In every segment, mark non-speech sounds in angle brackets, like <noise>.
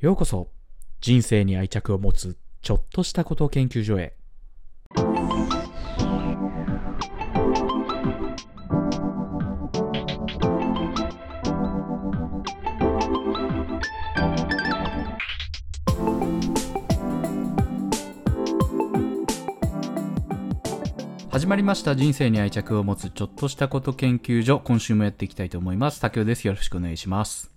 ようこそ。人生に愛着を持つちょっとしたこと研究所へ。始まりました。人生に愛着を持つちょっとしたこと研究所。今週もやっていきたいと思います。竹雄です。よろしくお願いします。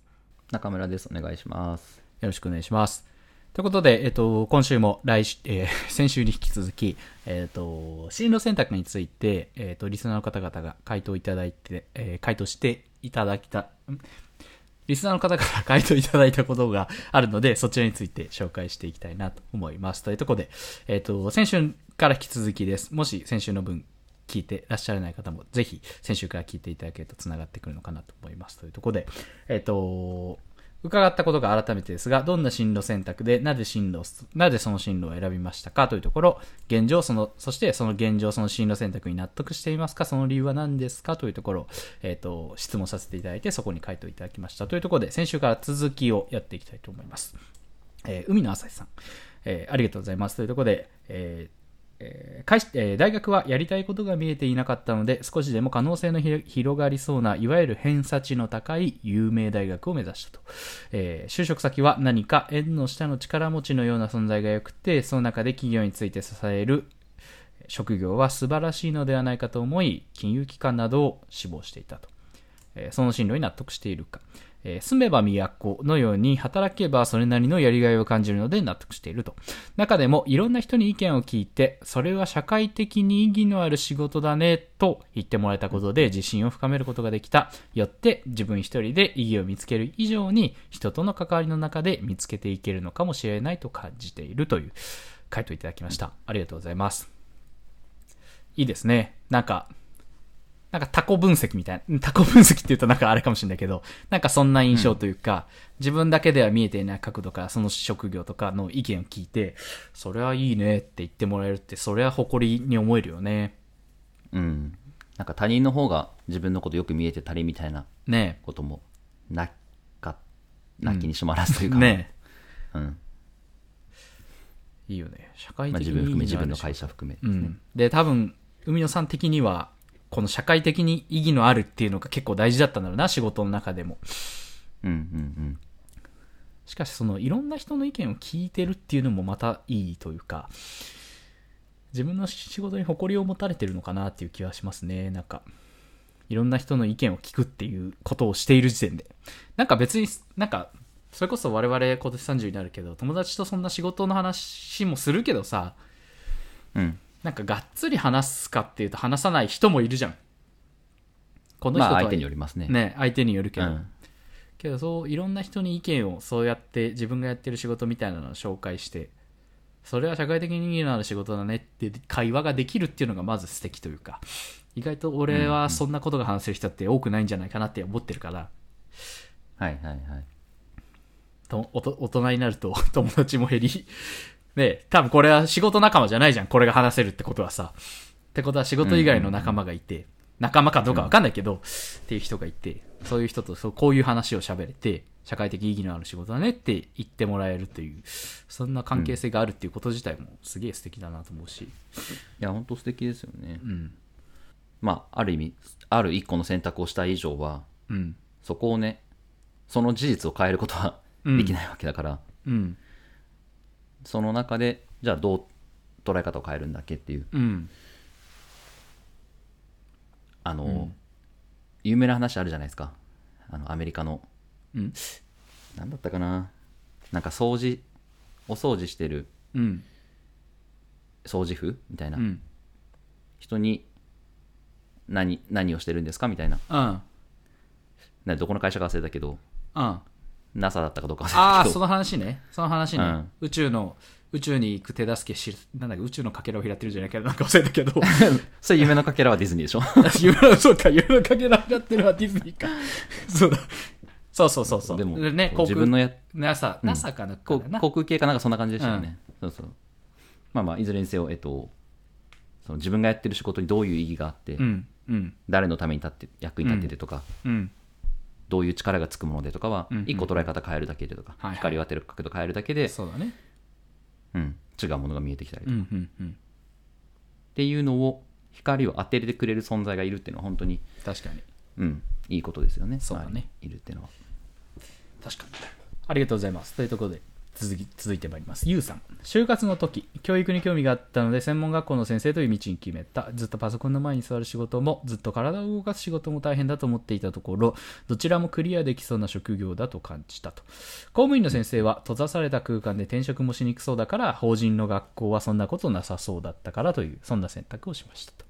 中村です。お願いします。よろしくお願いします。ということで、えっと、今週も来週、えー <laughs> 先週に引き続き、えっと、進路選択について、えっと、リスナーの方々が回答いただいて、えー回答していただきた、リスナーの方から <laughs> 回答いただいたことがあるので、そちらについて紹介していきたいなと思います。というところで、えっと、先週から引き続きです。もし先週の分聞いてらっしゃらない方も、ぜひ先週から聞いていただけると繋がってくるのかなと思います。というところで、えっ、と、伺ったことが改めてですが、どんな進路選択で、なぜ進路、なぜその進路を選びましたか？というところ、現状、その、そしてその現状、その進路選択に納得していますか？その理由は何ですか？というところ、えっ、と、質問させていただいて、そこに回答いただきました。というところで、先週から続きをやっていきたいと思います。えー海の朝日さん、えーありがとうございます。というところで、えーえーえ大学はやりたいことが見えていなかったので、少しでも可能性の広がりそうな、いわゆる偏差値の高い有名大学を目指したと。えー就職先は何か縁の下の力持ちのような存在が良くて、その中で企業について支える職業は素晴らしいのではないかと思い、金融機関などを志望していたと。えその進路に納得しているか。えー住めば都のように働けばそれなりのやりがいを感じるので納得していると。中でもいろんな人に意見を聞いて、それは社会的に意義のある仕事だねと言ってもらえたことで自信を深めることができた。よって自分一人で意義を見つける以上に人との関わりの中で見つけていけるのかもしれないと感じているという回答いただきました。ありがとうございます。いいですね。なんか、なんかタコ分析みたいな、<laughs> タコ分析って言うとなんかあれかもしれないけど、なんかそんな印象というか、自分だけでは見えていない角度からその職業とかの意見を聞いて、それはいいねって言ってもらえるって、それは誇りに思えるよね。うん。なんか他人の方が自分のことよく見えてたりみたいなねこともなか、なきにしもあらずというえ。か、ねうん。え。いいよね。社会まあ、的に自分含め自分の会社含め、うん。で、多分、海野さん的には、この社会的に意義のあるっていうのが結構大事だったんだろうな、仕事の中でも。うんうんしかしそのいろんな人の意見を聞いてるっていうのもまたいいというか自分の仕事に誇りを持たれてるのかなっていう気はしますねなんかいろんな人の意見を聞くっていうことをしている時点でなんか別になんかそれこそ我々今年30になるけど友達とそんな仕事の話もするけどさうん。うん。なんかがっつり話すかっていうと話さない人もいるじゃんこの人とはまあ相手によりますね。ね相手によるけど、うん。けどそういろんな人に意見をそうやって自分がやってる仕事みたいなのを紹介してそれは社会的に意義のある仕事だねって会話ができるっていうのがまず素敵というか意外と俺はそんなことが話せる人って多くないんじゃないかなって思ってるからはいはいはい。とおと大人になると <laughs> 友達も減りね多分これは仕事仲間じゃないじゃんこれが話せるってことはさってことは仕事以外の仲間がいて、仲間かどうかわかんないけど、っていう人がいて、そういう人とそうこういう話を喋れて、社会的意義のある仕事だねって言ってもらえるという、そんな関係性があるっていうこと自体もすげえ素敵だなと思うし。いや、本当素敵ですよね。うん。まあ、ある意味、ある一個の選択をした以上は、うん。そこをね、その事実を変えることはうんできないわけだから、うん。その中で、じゃあどう捉え方を変えるんだっけっていう、うん。あの、うん有名な話あるじゃないですか。あの、アメリカの、うん。なんだったかな。なんか掃除、お掃除してるうん。掃除婦みたいなうん。人に何、何をしてるんですかみたいな。うん。などこの会社か忘れたけど、うん。NASA だったかどうかああ、その話ね。その話ね。うん。宇宙の、宇宙に行く手助けし、なんだっけ、宇宙のかけらを拾ってるじゃないけど、なんか忘れたけど。<laughs> それ夢のかけらはディズニーでしょ？<laughs> 夢の、そうか、夢のかけらを拾ってるのはディズニーか。<laughs> そうだ。そうそうそうそう。でも、ね、自分のや NASA、うん。NASA かな、航空系かなんかそんな感じでしたよね、そうそう。まあまあいずれにせよえっとその自分がやってる仕事にどういう意義があって、うん、うん、誰のために立って役に立っててとか、うん、どういう力がつくものでとかは一個捉え方変えるだけでとか、はいはい光を当てる角度変えるだけで、そうだね。うん、違うものが見えてきたりとか、っうんうんうん。ていうのを光を当ててくれる存在がいるっていうのは本当に、確かに。うん、いいことですよねそうだね周りにいるっていうのは確かに。ありがとうございます。というところで、続き、続いてまいります。ゆうさん。就活の時、教育に興味があったので、専門学校の先生という道に決めた。ずっとパソコンの前に座る仕事も、ずっと体を動かす仕事も大変だと思っていたところ、どちらもクリアできそうな職業だと感じたと。公務員の先生は、閉ざされた空間で転職もしにくそうだから、法人の学校はそんなことなさそうだったからという、そんな選択をしましたと。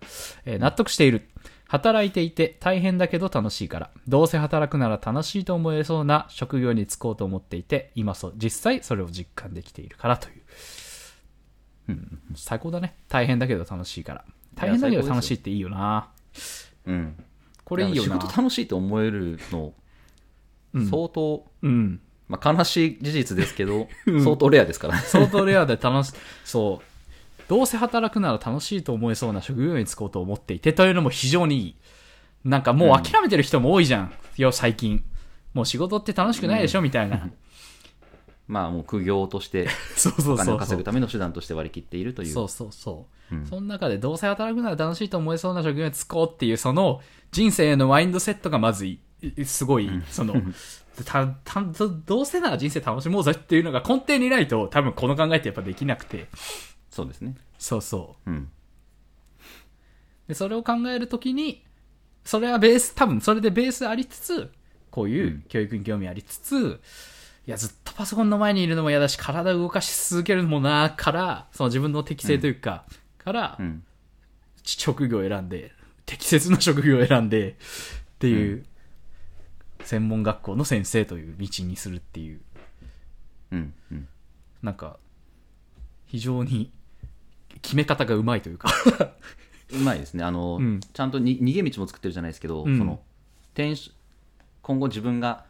えー納得している。働いていて大変だけど楽しいから、どうせ働くなら楽しいと思えそうな職業に就こうと思っていて、今そう、実際それを実感できているからという。うん、最高だね。大変だけど楽しいから。大変だけど楽しいっていいよな。うんこれいいよな。仕事楽しいと思えるのうん相当、うん。まあ、悲しい事実ですけど、相当レアですからね相当レアで楽し、そう。どうせ働くなら楽しいと思えそうな職業に就こうと思っていてというのも非常にいい。なんかもう諦めてる人も多いじゃん。いや、最近。もう仕事って楽しくないでしょ、みたいな。<laughs> まあもう苦行として <laughs> そうそうお金を稼。ぐための手段として割り切っているというそうそうそう。うんその中でどうせ働くなら楽しいと思えそうな職業に就こうっていう、その人生へのマインドセットがまずいいすごい、その、<laughs> たたどどうせなら人生楽しもうぜっていうのが根底にないと多分この考えってやっぱできなくて。そうですね。そうそう。うん。でそれを考えるときにそれはベース多分それでベースありつつこういう教育に興味ありつつ、いやずっとパソコンの前にいるのも嫌だし体を動かし続けるのもなからその自分の適性というか、から、うん。職業を選んで適切な職業を選んでっていう、専門学校の先生という道にするっていう。うんうん。なんか非常に決め方がうまいというか。うまいですね。あの、うん。ちゃんとに逃げ道も作ってるじゃないですけど、うん。その転職今後自分が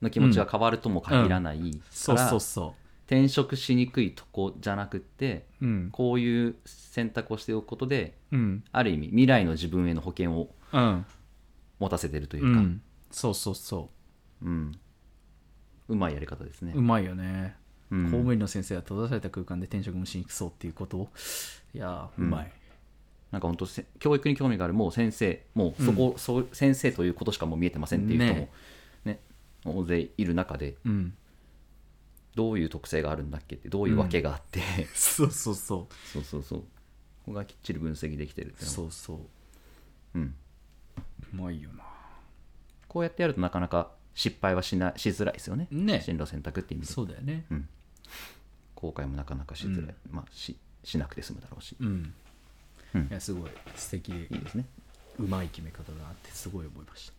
の気持ちが変わるとも限らないそうから、そうそ転職しにくいとこじゃなくってううん。こういう選択をしておくことでうん。ある意味未来の自分への保険をうん。持たせてるといううか、ん。そうそうそう。うん。うまいやり方ですね。う、まいよね、うん。公務員の先生は閉ざされた空間で転職もしにくそうっていうこと。をいやーうまい、なんか本当せ教育に興味があるもう先生もうそこ、そう先生ということしかもう見えてませんっていう人もねね大勢いる中でうん、どういう特性があるんだっけってどういうわけがあって、<laughs> そうそうそう。そうそうそう。ここがきっちり分析できてるそうそう。うん、うまいよな。こうやってやるとなかなか失敗はしなしづらいですよね。ね。進路選択っていう意味で。そうだよね後悔もなかなかしづらい、まあししなくて済むだろうし。うん、うん。いやすごい。素敵。でいいですね、うまい決め方だなってすごい思いまし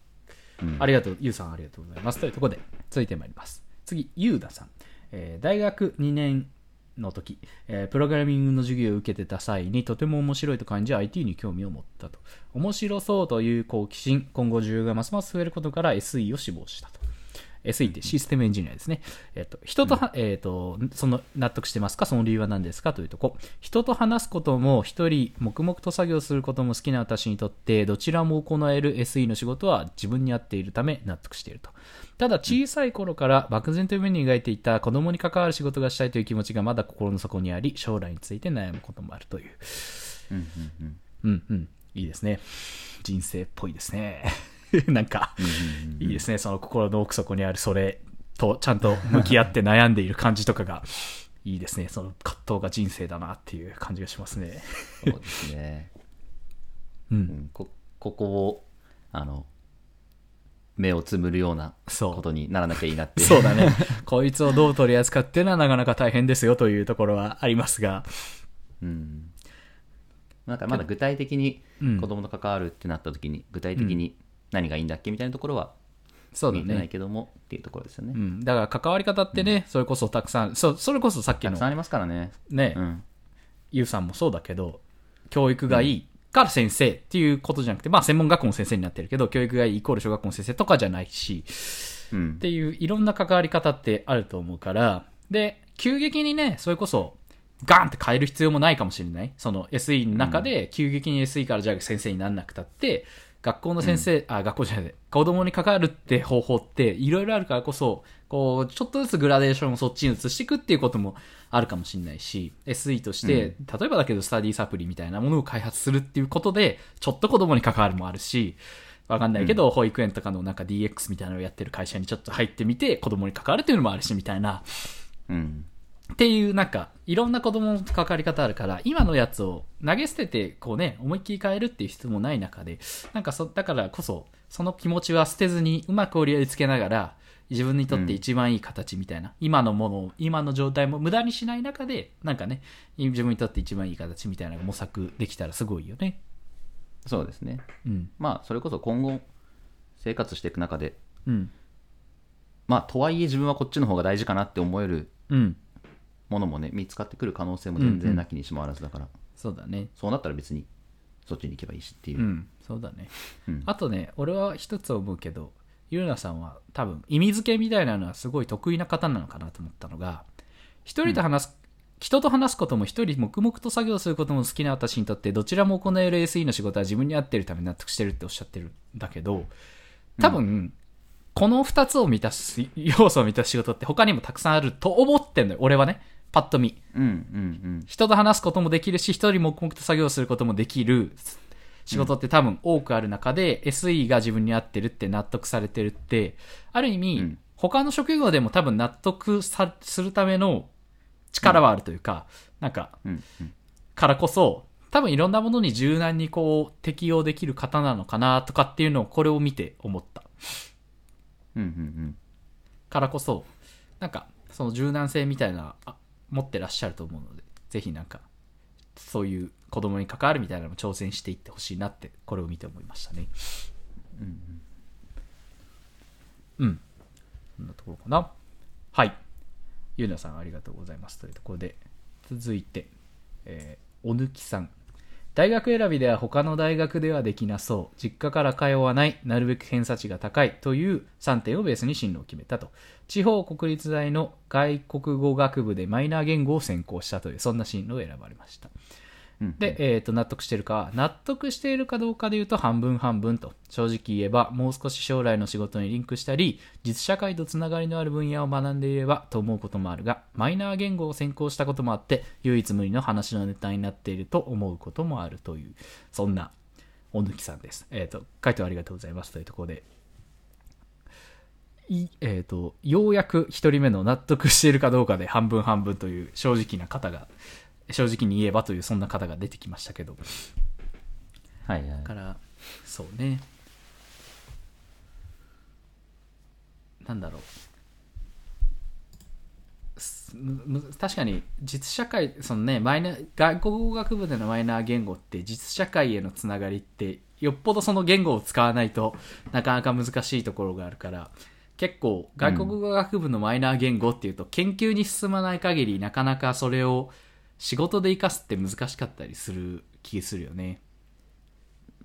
た。うん。ありがとう、ゆうさんありがとうございます。というところで、続いてまいります。次、ゆうださん。えー大学2年の時、えープログラミングの授業を受けてた際にとても面白いと感じ IT に興味を持ったと。面白そうという好奇心、今後需要がますます増えることから SE を志望したと。SE ってシステムエンジニアですね。えっ、と、人とは、えっ、と、その、納得してますか？その理由は何ですか？というとこ。人と話すことも、一人、黙々と作業することも好きな私にとって、どちらも行える SE の仕事は自分に合っているため納得していると。ただ、小さい頃から漠然と夢に描いていた子供に関わる仕事がしたいという気持ちがまだ心の底にあり、将来について悩むこともあるという。うんうんうんうんうん。いいですね。人生っぽいですね。<laughs> なんか、いいですね。その心の奥底にあるそれとちゃんと向き合って悩んでいる感じとかが、<laughs> いいですね。その葛藤が人生だなっていう感じがしますね。そうですね、う。うんん、こここをあの目をつむるようなことにならなきゃいいなってそうだね。<laughs> こいつをどう取り扱っていうのはなかなか大変ですよというところはありますが。うん、なんかまだ具体的にうん子供と関わるってなった時に具体的に何がいいんだっけみたいなところはそうだ見えてないね。けどもっていうところですよね、うん。だから関わり方ってね、それこそたくさん、そそれこそさっきのたくさんありますからねね、うんゆうさんもそうだけど、教育がいいから先生っていうことじゃなくて、まあ専門学校の先生になってるけど、教育がいいイコール小学校の先生とかじゃないし、うんっていういろんな関わり方ってあると思うから、で、急激にね、それこそ、ガンって変える必要もないかもしれない。その SE の中で急激に SE からじゃあ先生にならなくたって、学校の先生、あ、学校じゃない、子供に関わるって方法っていろいろあるからこそ、こう、ちょっとずつグラデーションをそっちに移していくっていうこともあるかもしれないし、SE として、例えばだけどスタディサプリみたいなものを開発するっていうことで、ちょっと子供に関わるもあるし、わかんないけど、保育園とかのなんか DX みたいなのをやってる会社にちょっと入ってみて、子供に関わるっていうのもあるし、みたいな。うん。っていう、なんか、いろんな子供の関わり方あるから、今のやつを投げ捨てて、こうね、思いっきり変えるっていう必要もない中で、なんかそ、だからこそ、その気持ちは捨てずに、うまく折り合いつけながら、自分にとって一番いい形みたいな、今のものを、今の状態も無駄にしない中で、なんかね、自分にとって一番いい形みたいなのが模索できたらすごいよね。そうですね。うん。まあ、それこそ今後、生活していく中で、うん。まあ、とはいえ自分はこっちの方が大事かなって思えるうん。ものもね、見つかってくる可能性も全然なきにしもあらずだから、そうだね。そうなったら別にそっちに行けばいいしっていうう。ん、そうだね。うんあとね、俺は一つ思うけど、ゆうなさんは多分意味付けみたいなのはすごい得意な方なのかなと思ったのが、一人と話す、人と話すことも一人黙々と作業することも好きな私にとってどちらも行える SE の仕事は自分に合ってるために納得してるっておっしゃってるんだけど多分、この二つを満たす要素を満たす仕事って他にもたくさんあると思ってんのよ。俺はね。パッと見。うんうん人と話すこともできるし、一人黙々と作業することもできる仕事って多分多くある中で、SE が自分に合ってるって納得されてるって、ある意味、うん。他の職業でも多分納得さするための力はあるというか、なんか、うんうん。うんからこそ、多分いろんなものに柔軟にこう適用できる方なのかなとかっていうのをこれを見て思った。うんうんからこそ、なんか、その柔軟性みたいな、あ持ってらっしゃると思うので、ぜひなんか、そういう子供に関わるみたいなのも挑戦していってほしいなって、これを見て思いましたね。うん。そんなところかな。はい。ゆうなさんありがとうございます。というところで、続いて、えー、おぬきさん。大学選びでは他の大学ではできなそう。実家から通わない。なるべく偏差値が高い。という3点をベースに進路を決めたと。地方国立大の外国語学部でマイナー言語を専攻したという、そんな進路を選ばれました。で、えー、と納得してるか納得しているかどうかで言うと半分半分と正直言えばもう少し将来の仕事にリンクしたり実社会とつながりのある分野を学んでいればと思うこともあるがマイナー言語を専攻したこともあって唯一無二の話のネタになっていると思うこともあるというそんなおぬきさんです。えっ、と回答ありがとうございますというところでいえー、とようやく1人目の納得しているかどうかで半分半分という正直な方が正直に言えばというそんな方が出てきましたけど。はいはい。だからそうね。なんだろう。確かに実社会そのねマイナー外国語学部でのマイナー言語って実社会へのつながりってよっぽどその言語を使わないとなかなか難しいところがあるから結構外国語学部のマイナー言語っていうと、研究に進まない限りなかなかそれを仕事で活かすって難しかったりする気するよね。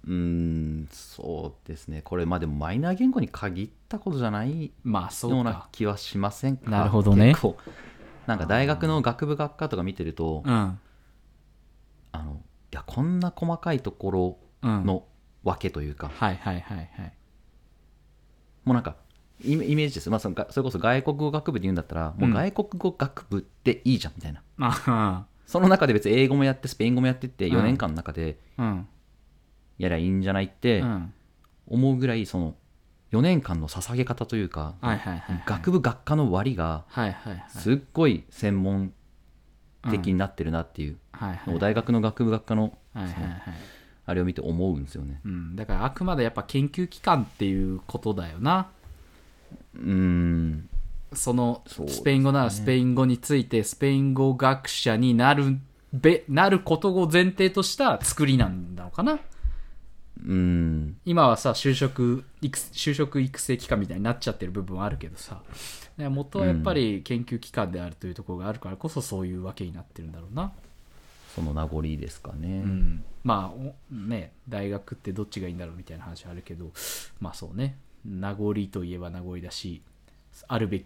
うーんそうですね。これまあでもマイナー言語に限ったことじゃないまあそようなうか気はしませんか？なるほどね。結構なんか大学の学部学科とか見てるとうん。あのいやこんな細かいところうん。の分けというか、はいはいはいはい。もうなんかイメイメージです、まあ、そのがそれこそ外国語学部で言うんだったら、もう外国語学部っていいじゃんみたいな。あその中で別に英語もやってスペイン語もやってってうん。4年間の中であうん。やりゃいいんじゃないってうん。思うぐらいその4年間の捧げ方というか、はいはいはいはい。学部学科の割がはいはいはい。すっごい専門的になってるなっていうはいはい。のを大学の学部学科のはいはいはい。あれを見て思うんですよね。うん、だからあくまでやっぱ研究機関っていうことだよな。うーんそのスペイン語ならスペイン語についてスペイン語学者になるべなることを前提とした作りなんだろうかな。うーん。今はさ就職育就職育成機関みたいになっちゃってる部分はあるけどさ。ね元はやっぱり研究機関であるというところがあるからこそそういうわけになってるんだろうな、その名残ですかね、うん、まあおね大学ってどっちがいいんだろうみたいな話はあるけど。まあそうね。名残といえば名残だしあるべき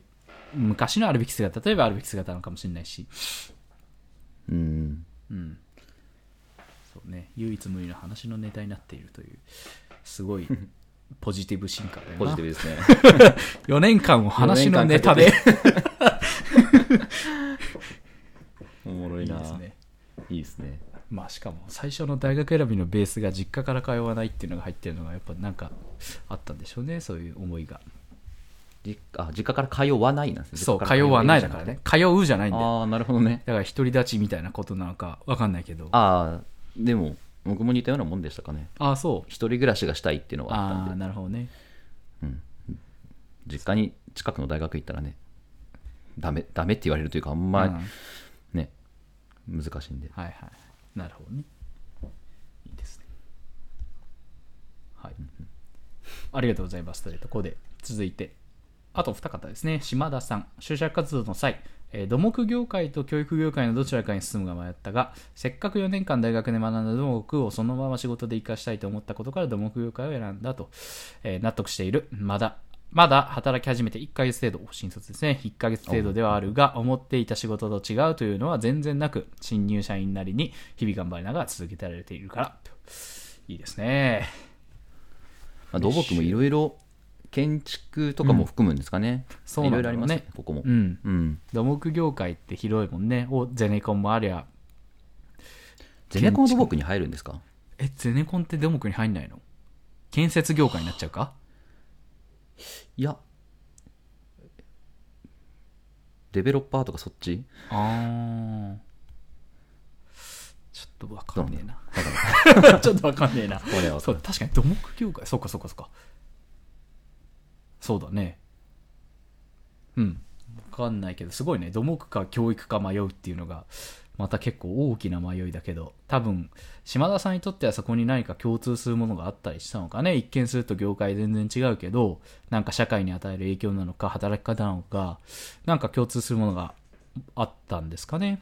昔のあるべき姿例えばあるべき姿なのかもしれないし。うん。うん。そうね。唯一無二の話のネタになっているというすごい <laughs> ポジティブ進化だよな。ポジティブですね。<laughs> 4年間を話のネタで。おもろいな。いいですね。いいですね。まあしかも最初の大学選びのベースが実家から通わないっていうのが入ってるのがやっぱなんかあったんでしょうねそういう思いが実あ実家から通わないなんですね。そう通わないだからね。通うじゃないんだよ。ああなるほどね。だから独り立ちみたいなことなのかわかんないけど。ああでも僕も似たようなもんでしたかね。ああそう。一人暮らしがしたいっていうのがあったああんでなるほどね。実家に近くの大学行ったらねダメダメって言われるというかあんまうん。ね、難しいんで。はいはい。なるほどね。いいですね。はい。ありがとうございますというところで続いてあと二方ですね島田さん就職活動の際えー土木業界と教育業界のどちらかに進むが迷ったがせっかく4年間大学で学んだ土木をそのまま仕事で活かしたいと思ったことから土木業界を選んだと、えー納得しているまだまだ働き始めて1ヶ月程度、新卒ですね。1ヶ月程度ではあるが、思っていた仕事と違うというのは全然なく、新入社員なりに日々頑張りながら続けられているから。いいですね。ま、土木もいろいろ建築とかも含むんですかね、そうなんだろうね。いろいろありますねここも。うん。うん。土木業界って広いもんね。お、ゼネコンもありゃ。ゼネコン土木に入るんですか？え、ゼネコンって土木に入んないの？建設業界になっちゃうか？いや。デベロッパーとかそっち？あー。ちょっとわかんねえな。<laughs> ちょっとわかんねえな。これはそう、確かに土木業界、そうかそうかそうか。そうだね。うん。わかんないけど、すごいね。土木か教育か迷うっていうのが、また結構大きな迷いだけど、多分、島田さんにとってはそこに何か共通するものがあったりしたのかね。一見すると業界全然違うけど、なんか社会に与える影響なのか、働き方なのか、なんか共通するものがあったんですかね。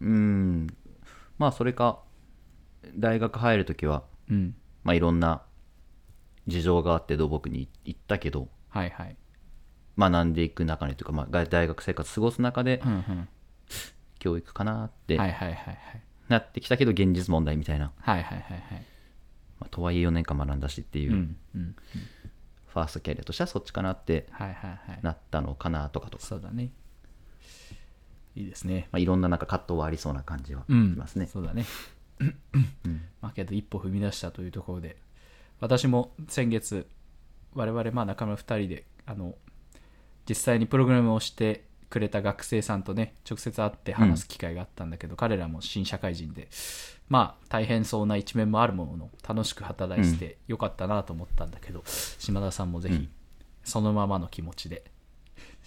うんまあそれか大学入るときは、うん。まあ、いろんな事情があって土木に行ったけどはいはい。学んでいく中にというか、まあ、大大学生活過ごす中でうんうん。教育かなってはいはいはいはい。なってきたけど現実問題みたいな、はいはいはいはい。まあ、とはいえ4年間学んだしっていう、うんうん。ファーストキャリアとしてはそっちかなってはいはいはい。なったのかなとかとか、そうだね。いいですね。まあ、いろんななんか葛藤はありそうな感じはしうん。ますね、そうだね。まあけど一歩踏み出したというところで、私も先月、我々まあ仲間2人で、あの、実際にプログラムをしてくれた学生さんとね、直接会って話す機会があったんだけど、彼らも新社会人で、まあ大変そうな一面もあるものの、楽しく働いててよかったなと思ったんだけど、島田さんもぜひうん、そのままの気持ちで、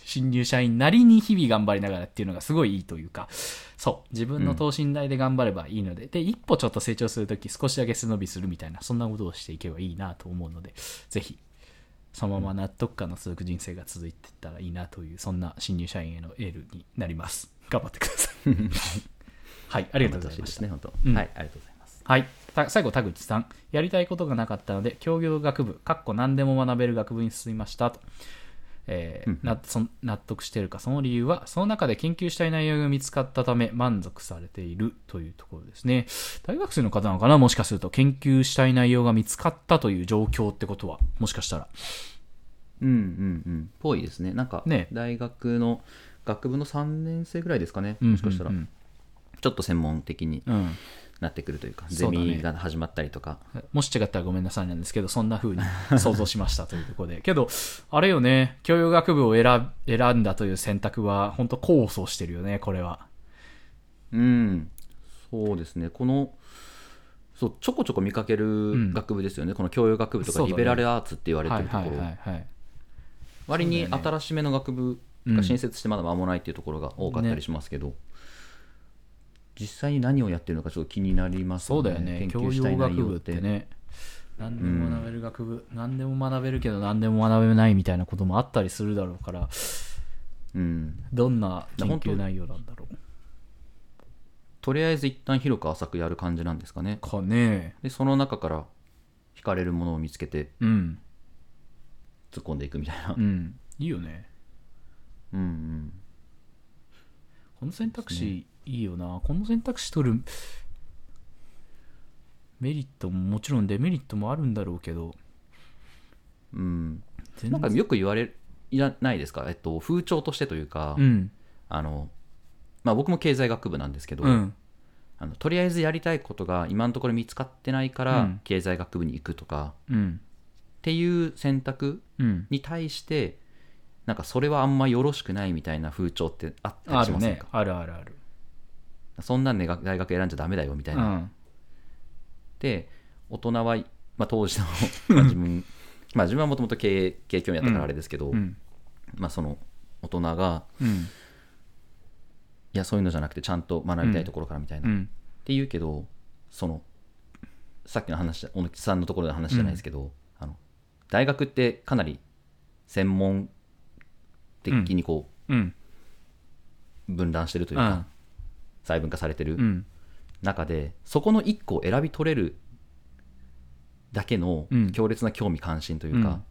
新入社員なりに日々頑張りながらっていうのがすごいいいというか、そう、自分の等身大で頑張ればいいので、で、一歩ちょっと成長するとき少しだけ背伸びするみたいな、そんなことをしていけばいいなと思うので、ぜひ、そのまま納得感の続く人生が続いていったらいいなという、そんな新入社員へのエールになります。頑張ってください。<laughs> はい、ありがとうございましたね。本当、うんはいありがとうございますはい。た最後、田口さん。やりたいことがなかったので、協業学部、かっこ何でも学べる学部に進みましたと。えーうん。なそ納得しているか、その理由は、その中で研究したい内容が見つかったため、満足されているというところですね。大学生の方なのかな？もしかすると、研究したい内容が見つかったという状況ってことは、もしかしたら。うんうんうん。ぽいですね。なんかね。大学の学部の3年生ぐらいですかね。うんもしかしたら、うんちょっと専門的に。うん。なってくるというか、ゼミが始まったりとか。もし違ったらごめんなさいなんですけど、そんな風に想像しましたというところで。<laughs> けど、あれよね、教養学部を選選んだという選択は、本当功を奏してるよね、これは。うん。そうですね。このそうちょこちょこ見かけん。る学部ですよね、この教養学部とかリベラルアーツって言われてはいはいるところ、はいはい。割にそうだよね。新しめの学部が新設してまだ間もないっていうところが多かったりしますけど、実際に何をやってるのかちょっと気になりますそうだよね、教研究したい養学部ってて。ね。何でも学べる学部、何でも学べるけど何でも学べないみたいなこともあったりするだろうから、うん、どんな研究内容なんだろう。とりあえず一旦広く浅くやる感じなんですかね。かね。でその中から惹かれるものを見つけてうん、突っ込んでいくみたいな。うん、いいよね。うんうん。この選択肢いいよな。この選択肢取るメリットももちろんデメリットもあるんだろうけど。うん、全なんかよく言われないですか、えっと、風潮としてというか、うん。あのまあ、僕も経済学部なんですけど、うん。あのとりあえずやりたいことが今のところ見つかってないから、うん。経済学部に行くとかうん。っていう選択うん。に対してなんかそれはあんまよろしくないみたいな風潮ってあったりあるしませんか、ね。あるあるあるそんなんでが大学選んじゃダメだよみたいうな、ん。で大人は、まあ、当時の <laughs> まあ自分まあ自分はもともと経営経営興味あったからあれですけど、うん。まあ、その大人がうん。いやそういうのじゃなくてちゃんと学びたいところからみたいな、っうん。て言うけどそのさっきの話小野木さんのところの話じゃないですけど、あの大学ってかなり専門的にこう分断してるというか、うん細分化されてるうん。中で、そこの1個を選び取れるだけのうん。強烈な興味関心というか、うん。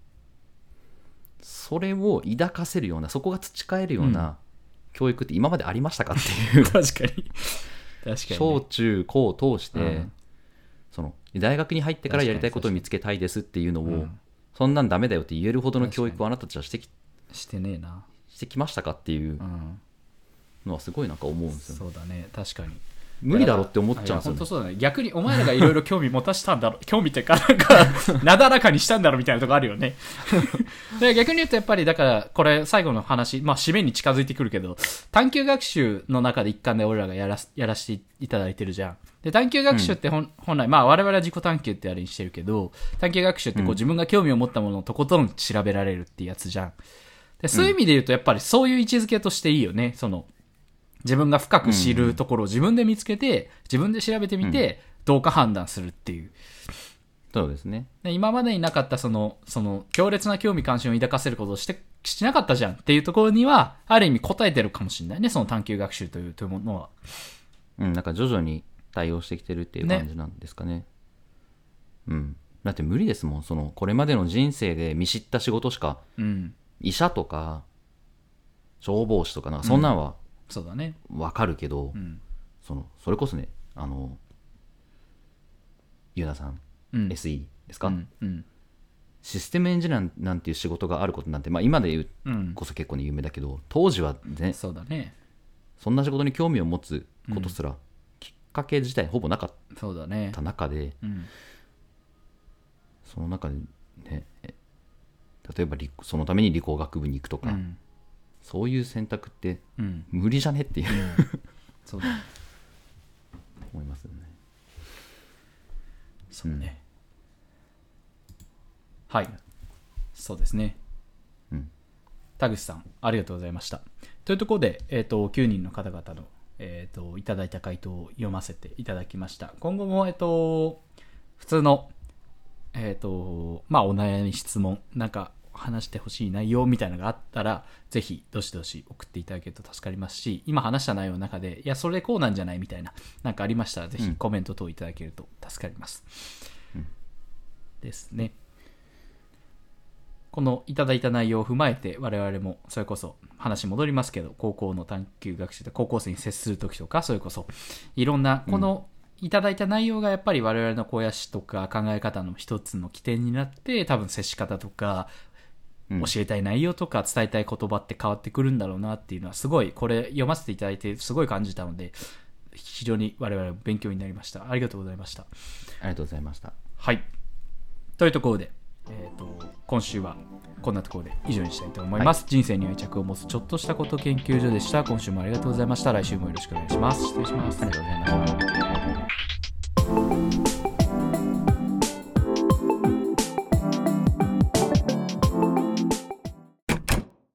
それを抱かせるようなそこが培えるような教育って今までありましたかっていう。<laughs> 確かに。確かにね。小中高を通して、うん。その大学に入ってからやりたいことを見つけたいですっていうのを、うん。そんなんダメだよって言えるほどの教育をあなたたちはしてきしてねえな。してきましたかっていううんのはすごいなんか思うんですよ、そうだね。確かに。無理だろって思っちゃうんですよ、ね。本当、そうだね。逆にお前らがいろいろ興味持たしたんだろ <laughs> 興味っていうかなんか <laughs> なだらかにしたんだろみたいなとこあるよね。で逆に言うとやっぱりだからこれ最後の話まあ締めに近づいてくるけど探究学習の中で一環で俺らがやらすやらせていただいてるじゃん。で探究学習って本,、本来まあ我々は自己探究ってあれにしてるけど探究学習ってこう、うん。自分が興味を持ったものをとことん調べられるってやつじゃん。でそういう意味で言うとやっぱりそういう位置づけとしていいよね。その自分が深く知るところを自分で見つけて、自分で調べてみて、どうか判断するっていう。そうですねで今までになかったその、その、強烈な興味関心を抱かせることをして、しなかったじゃんっていうところには、ある意味答えてるかもしれないね、その探究学習というというものは。うんなんか徐々に対応してきてるっていう感じなんですかねうんだって無理ですもんそのこれまでの人生で見知った仕事しかうん。医者とか消防士とかなんかそんなんはそうだね。わかるけど、うん。そのそれこそねあのゆうなさん、うん。SE ですか、うん。うん。システムエンジニアなんていう仕事があることなんて、まあ、今で言ううん。こそ結構ね有名だけど当時はねそうだね。そんな仕事に興味を持つことすら、きっかけ自体ほぼなかっそうだねた。中でうん。その中でねえ例えば理そのために理工学部に行くとか、うん。そういう選択ってうん。無理じゃねっていう、<laughs> そうだ。思いますよねそうね。はい。そうですね。うん田口さん、ありがとうございました。というところで、えっ、と、9人の方々の、えっ、と、いただいた回答を読ませていただきました。今後も、えっ、と、普通の、えっ、と、まあ、お悩み、質問、なんか、話してほしい内容みたいなのがあったら、ぜひ、どしどし送っていただけると助かりますし、今話した内容の中で、いや、それこうなんじゃないみたいな、なんかありましたら、ぜひコメント等いただけると助かります。ですね。このいただいた内容を踏まえて我々もそれこそ話戻りますけど高校の探究学習で高校生に接する時とかそれこそいろんなこのいただいた内容がやっぱり我々の肥やしとか考え方の一つの起点になって多分接し方とかうん教えたい内容とか伝えたい言葉って変わってくるんだろうなっていうのはすごいこれ読ませていただいてすごい感じたので非常に我々勉強になりましたありがとうございましたありがとうございましたはい。というところで、えー、と今週はこんなところで以上にしたいと思います。人生に愛着を持つちょっとしたこと研究所でした。今週もありがとうございました。来週もよろしくお願いします。失礼します。ありがとうございました